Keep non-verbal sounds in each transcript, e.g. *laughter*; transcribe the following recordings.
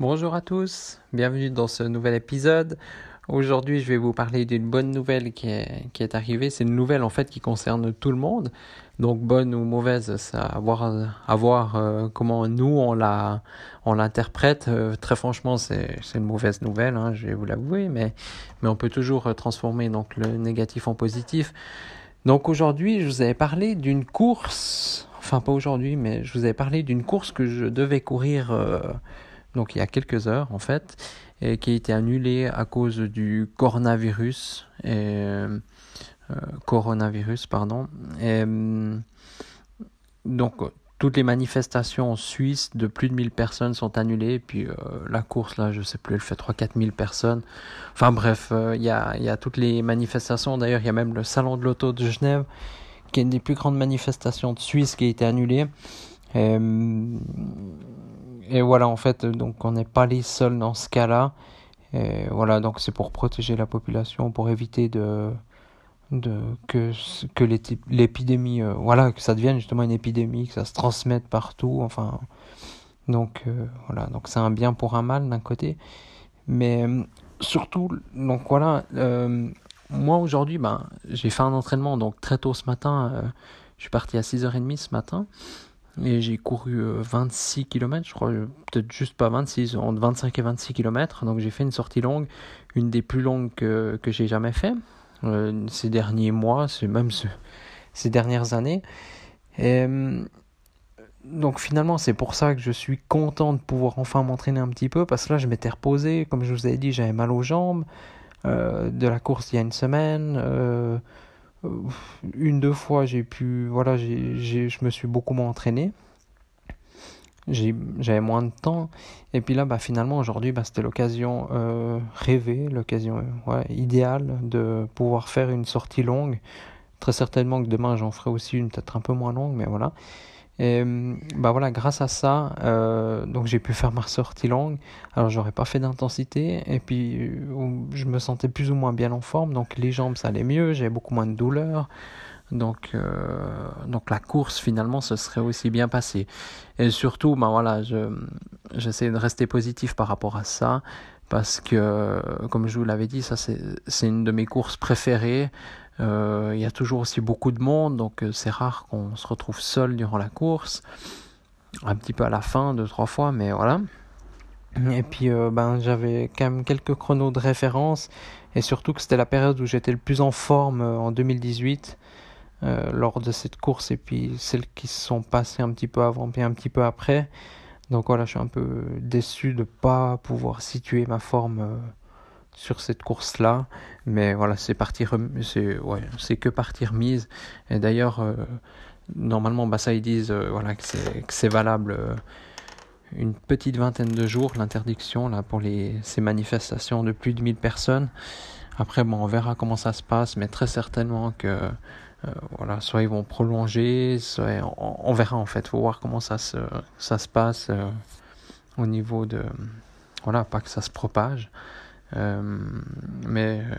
Bonjour à tous, bienvenue dans ce nouvel épisode. Aujourd'hui, je vais vous parler d'une bonne nouvelle qui est, arrivée. C'est une nouvelle en fait qui concerne tout le monde. Donc bonne ou mauvaise, ça à voir, à voir euh, comment nous on l'interprète. Euh, très franchement, c'est une mauvaise nouvelle, hein, je vais vous l'avouer, mais on peut toujours transformer donc le négatif en positif. Donc aujourd'hui, je vous avais parlé d'une course, enfin pas aujourd'hui, mais je vous avais parlé d'une course que je devais courir. Euh, donc il y a quelques heures en fait, et qui a été annulé à cause du coronavirus. Et, euh, coronavirus, pardon. Et, euh, donc toutes les manifestations en Suisse de plus de 1000 personnes sont annulées. Puis euh, la course, là, je sais plus, elle fait 3-4 000 personnes. Enfin bref, il y, a, y a toutes les manifestations. D'ailleurs, il y a même le Salon de l'Auto de Genève, qui est une des plus grandes manifestations de Suisse qui a été annulée. Et, et voilà, en fait, donc on n'est pas les seuls dans ce cas-là. Et voilà, donc c'est pour protéger la population, pour éviter de, que, que l'épidémie, euh, voilà, que ça devienne justement une épidémie, que ça se transmette partout. Enfin, donc euh, voilà, donc c'est un bien pour un mal d'un côté. Mais euh, surtout, donc voilà, moi aujourd'hui, ben, j'ai fait un entraînement donc très tôt ce matin. je suis parti à 6h30 ce matin. Et j'ai couru 26 euh, km, je crois, peut-être juste pas 26, entre 25 et 26 km. Donc j'ai fait une sortie longue, une des plus longues que, que j'ai jamais fait euh, ces derniers mois, c'est même ces dernières années. Et, euh, donc finalement, c'est pour ça que je suis content de pouvoir enfin m'entraîner un petit peu, parce que là, je m'étais reposé, comme je vous ai dit, j'avais mal aux jambes, de la course il y a une semaine une deux fois j'ai pu voilà j'ai je me suis beaucoup moins entraîné. J'avais moins de temps. Et puis là bah finalement aujourd'hui bah, c'était l'occasion euh, rêvée l'occasion ouais, idéale de pouvoir faire une sortie longue. Très certainement que demain j'en ferai aussi une peut-être un peu moins longue mais voilà et bah voilà, grâce à ça, euh, donc j'ai pu faire ma sortie longue. Alors j'aurais pas fait d'intensité et puis euh, je me sentais plus ou moins bien en forme. Donc les jambes ça allait mieux, j'avais beaucoup moins de douleur. Donc euh, donc la course finalement ce serait aussi bien passé. Et surtout, bah voilà, je j'essaie de rester positif par rapport à ça parce que comme je vous l'avais dit, ça c'est une de mes courses préférées. Euh, il y a toujours aussi beaucoup de monde, donc euh, c'est rare qu'on se retrouve seul durant la course. Un petit peu à la fin, deux, trois fois, mais voilà. Et puis euh, ben, j'avais quand même quelques chronos de référence, et surtout que c'était la période où j'étais le plus en forme en 2018. lors de cette course et puis celles qui se sont passées un petit peu avant puis un petit peu après. Donc voilà, je suis un peu déçu de pas pouvoir situer ma forme sur cette course-là. Mais voilà, c'est partie c'est ouais, c'est que partie remise. Et d'ailleurs, euh, normalement, bah, ça ils disent euh, voilà que c'est valable euh, une petite vingtaine de jours l'interdiction là pour les ces manifestations de plus de 1000 personnes. Après, bon, on verra comment ça se passe, mais très certainement que voilà, soit ils vont prolonger, soit on, verra en fait. Faut voir comment ça se ça se passe au niveau de voilà, pas que ça se propage. Euh, mais euh,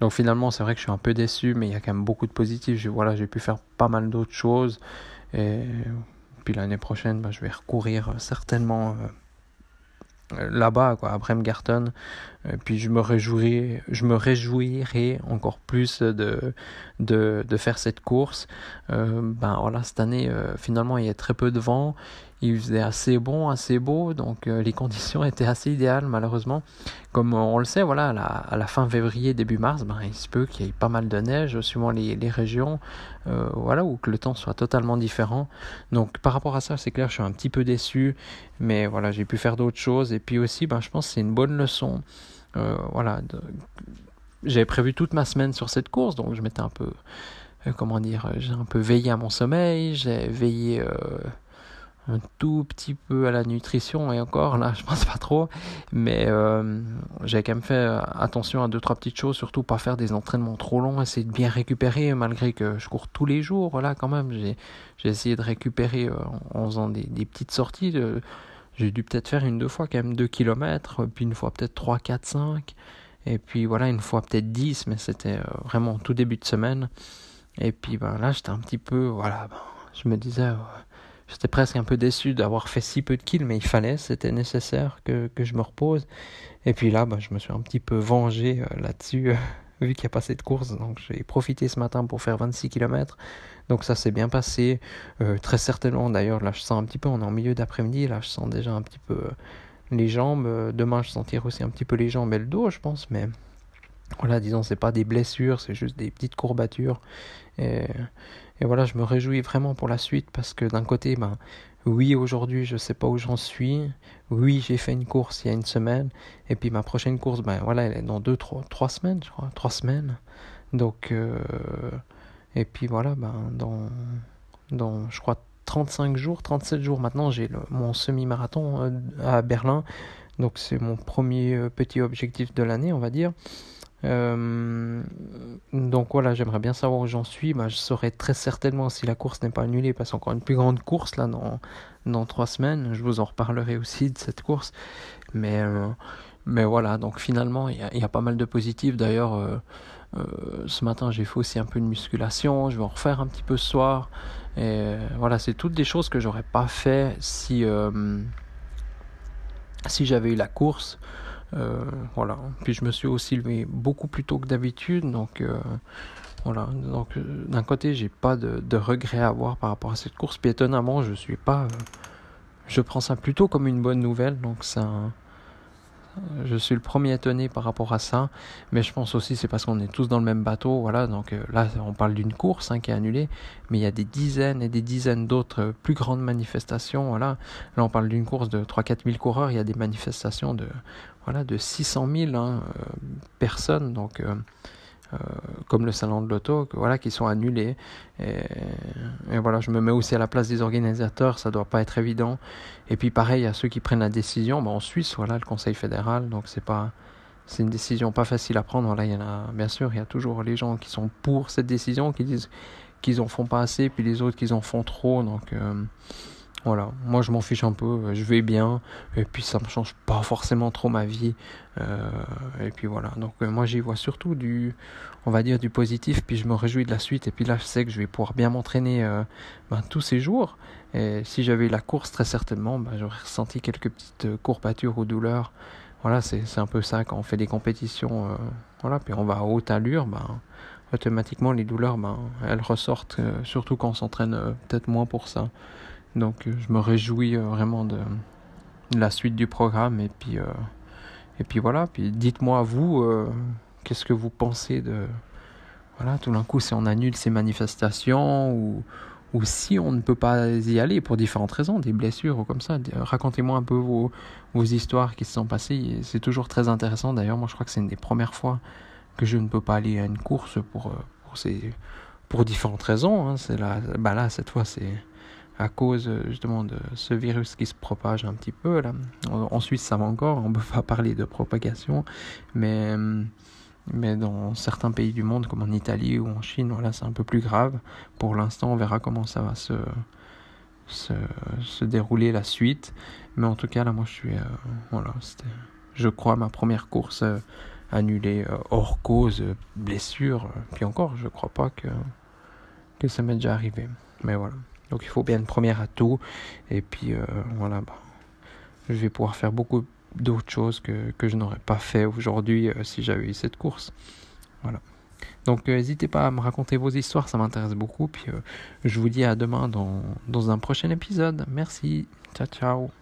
donc finalement, c'est vrai que je suis un peu déçu, mais il y a quand même beaucoup de positifs. J'ai voilà, j'ai pu faire pas mal d'autres choses. Et puis l'année prochaine, bah, je vais recourir certainement euh, là-bas, quoi, à Bremgarten. Et puis je me réjouirai, je me réjouirai encore plus de, de, de faire cette course. ben voilà, cette année, finalement, il y a très peu de vent il faisait assez bon, assez beau, donc euh, les *laughs* conditions étaient assez idéales malheureusement. Comme on le sait, voilà, à la, fin février, début mars, ben, il se peut qu'il y ait pas mal de neige suivant les, les régions, euh, voilà, ou que le temps soit totalement différent. Donc par rapport à ça, c'est clair, je suis un petit peu déçu, mais voilà, j'ai pu faire d'autres choses, et puis aussi, ben, je pense que c'est une bonne leçon. Euh, voilà, j'avais prévu toute ma semaine sur cette course, donc je m'étais un peu, comment dire, j'ai un peu veillé à mon sommeil, j'ai veillé un tout petit peu à la nutrition et encore là *laughs* je pense pas trop mais euh, j'ai quand même fait attention à deux trois petites choses surtout pas faire des entraînements trop longs essayer de bien récupérer malgré que je cours tous les jours voilà quand même j'ai j'ai essayé de récupérer euh, en faisant des, des petites sorties j'ai dû peut-être faire une deux fois quand même 2 km puis une fois peut-être 3 4 5 et puis voilà une fois peut-être 10 mais c'était euh, vraiment tout début de semaine. Et puis ben là j'étais un petit peu voilà ben, je me disais J'étais presque un peu déçu d'avoir fait si peu de kills, mais il fallait, c'était nécessaire que, que, je me repose. Et puis là, bah, je me suis un petit peu vengé euh, là-dessus, euh, *laughs* vu qu'il n'y a pas assez de courses. Donc j'ai profité ce matin pour faire 26 km. Donc ça s'est bien passé. Euh, très certainement, d'ailleurs, là je sens un petit peu, on est en milieu d'après-midi, là je sens déjà un petit peu les jambes. Demain, je sentirai aussi un petit peu les jambes et le dos, je pense, mais voilà, disons, c'est pas des blessures, c'est juste des petites courbatures. Et, et voilà, je me réjouis vraiment pour la suite parce que d'un côté, ben, oui, aujourd'hui, je sais pas où j'en suis. Oui, j'ai fait une course il y a une semaine. Et puis ma prochaine course, ben voilà, elle est dans deux, trois, trois semaines, je crois. Trois semaines. Donc, euh, et puis voilà, ben, dans, dans, je crois, 35 jours, 37 jours maintenant, j'ai mon semi-marathon euh, à Berlin. Donc c'est mon premier euh, petit objectif de l'année, on va dire. Euh, donc voilà, j'aimerais bien savoir où j'en suis. Bah, je saurai très certainement si la course n'est pas annulée, parce qu'encore une plus grande course là dans, dans trois semaines. Je vous en reparlerai aussi de cette course. Mais, euh, mais voilà, donc finalement, il y, a, pas mal de positifs. D'ailleurs, euh, ce matin, j'ai fait aussi un peu de musculation. Je vais en refaire un petit peu ce soir. Et voilà, c'est toutes des choses que j'aurais pas fait si, si j'avais eu la course. Euh, voilà. Puis je me suis aussi levé beaucoup plus tôt que d'habitude, donc euh, voilà. Donc euh, d'un côté, j'ai pas de, de regrets à avoir par rapport à cette course. Puis étonnamment, je suis pas, je prends ça plutôt comme une bonne nouvelle. Donc ça, je suis le premier étonné par rapport à ça, mais je pense aussi c'est parce qu'on est tous dans le même bateau, voilà. Donc euh, là, on parle d'une course hein, qui est annulée, mais il y a des dizaines et des dizaines d'autres euh, plus grandes manifestations, voilà. Là, on parle d'une course de 3-4 000 coureurs, il y a des manifestations de voilà de 600 000 hein, euh, personnes, donc comme le salon de l'auto, voilà, qui sont annulés. Et, voilà, je me mets aussi à la place des organisateurs, ça doit pas être évident. Et puis pareil, à ceux qui prennent la décision, ben, en Suisse, voilà, le Conseil fédéral, donc c'est pas, c'est une décision pas facile à prendre. A, bien sûr, il y a toujours les gens qui sont pour cette décision, qui disent qu'ils en font pas assez, puis les autres qui en font trop. Donc euh, voilà, moi je m'en fiche un peu, euh, je vais bien, et puis ça me change pas forcément trop ma vie. Euh, et puis voilà, donc euh, moi j'y vois surtout du, on va dire du positif, puis je me réjouis de la suite, et puis là je sais que je vais pouvoir bien m'entraîner ben, tous ces jours. Et si j'avais eu la course, très certainement, ben, j'aurais ressenti quelques petites courbatures ou douleurs. Voilà, c'est un peu ça quand on fait des compétitions, voilà, puis on va à haute allure, ben, automatiquement les douleurs, ben, elles ressortent, surtout quand on s'entraîne peut-être moins pour ça. Donc euh, je me réjouis euh, vraiment de, la suite du programme et puis euh, et puis voilà. Puis dites-moi vous qu'est-ce que vous pensez de voilà tout d'un coup si on annule ces manifestations ou ou si on ne peut pas y aller pour différentes raisons, des blessures ou comme ça, racontez-moi un peu vos, vos histoires qui se sont passées. C'est toujours très intéressant. D'ailleurs, moi, je crois que c'est une des premières fois que je ne peux pas aller à une course pour, pour, différentes raisons. Hein. C'est là, bah là, cette fois, c'est à cause justement de ce virus qui se propage un petit peu. Là. En Suisse, ça va encore, on ne peut pas parler de propagation, mais, mais dans certains pays du monde, comme en Italie ou en Chine, voilà, c'est un peu plus grave. Pour l'instant, on verra comment ça va se, se, se, dérouler la suite. Mais en tout cas, là, moi, je suis. Euh, voilà, c'était, je crois, ma première course euh, annulée euh, hors cause, blessure. Puis encore, je crois pas que, que ça m'est déjà arrivé. Mais voilà. Donc il faut bien une première atout. Et puis euh, voilà, bah, je vais pouvoir faire beaucoup d'autres choses que, que je n'aurais pas fait aujourd'hui euh, si j'avais eu cette course. Voilà. Donc euh, n'hésitez pas à me raconter vos histoires, ça m'intéresse beaucoup. Puis je vous dis à demain dans, dans un prochain épisode. Merci. Ciao ciao.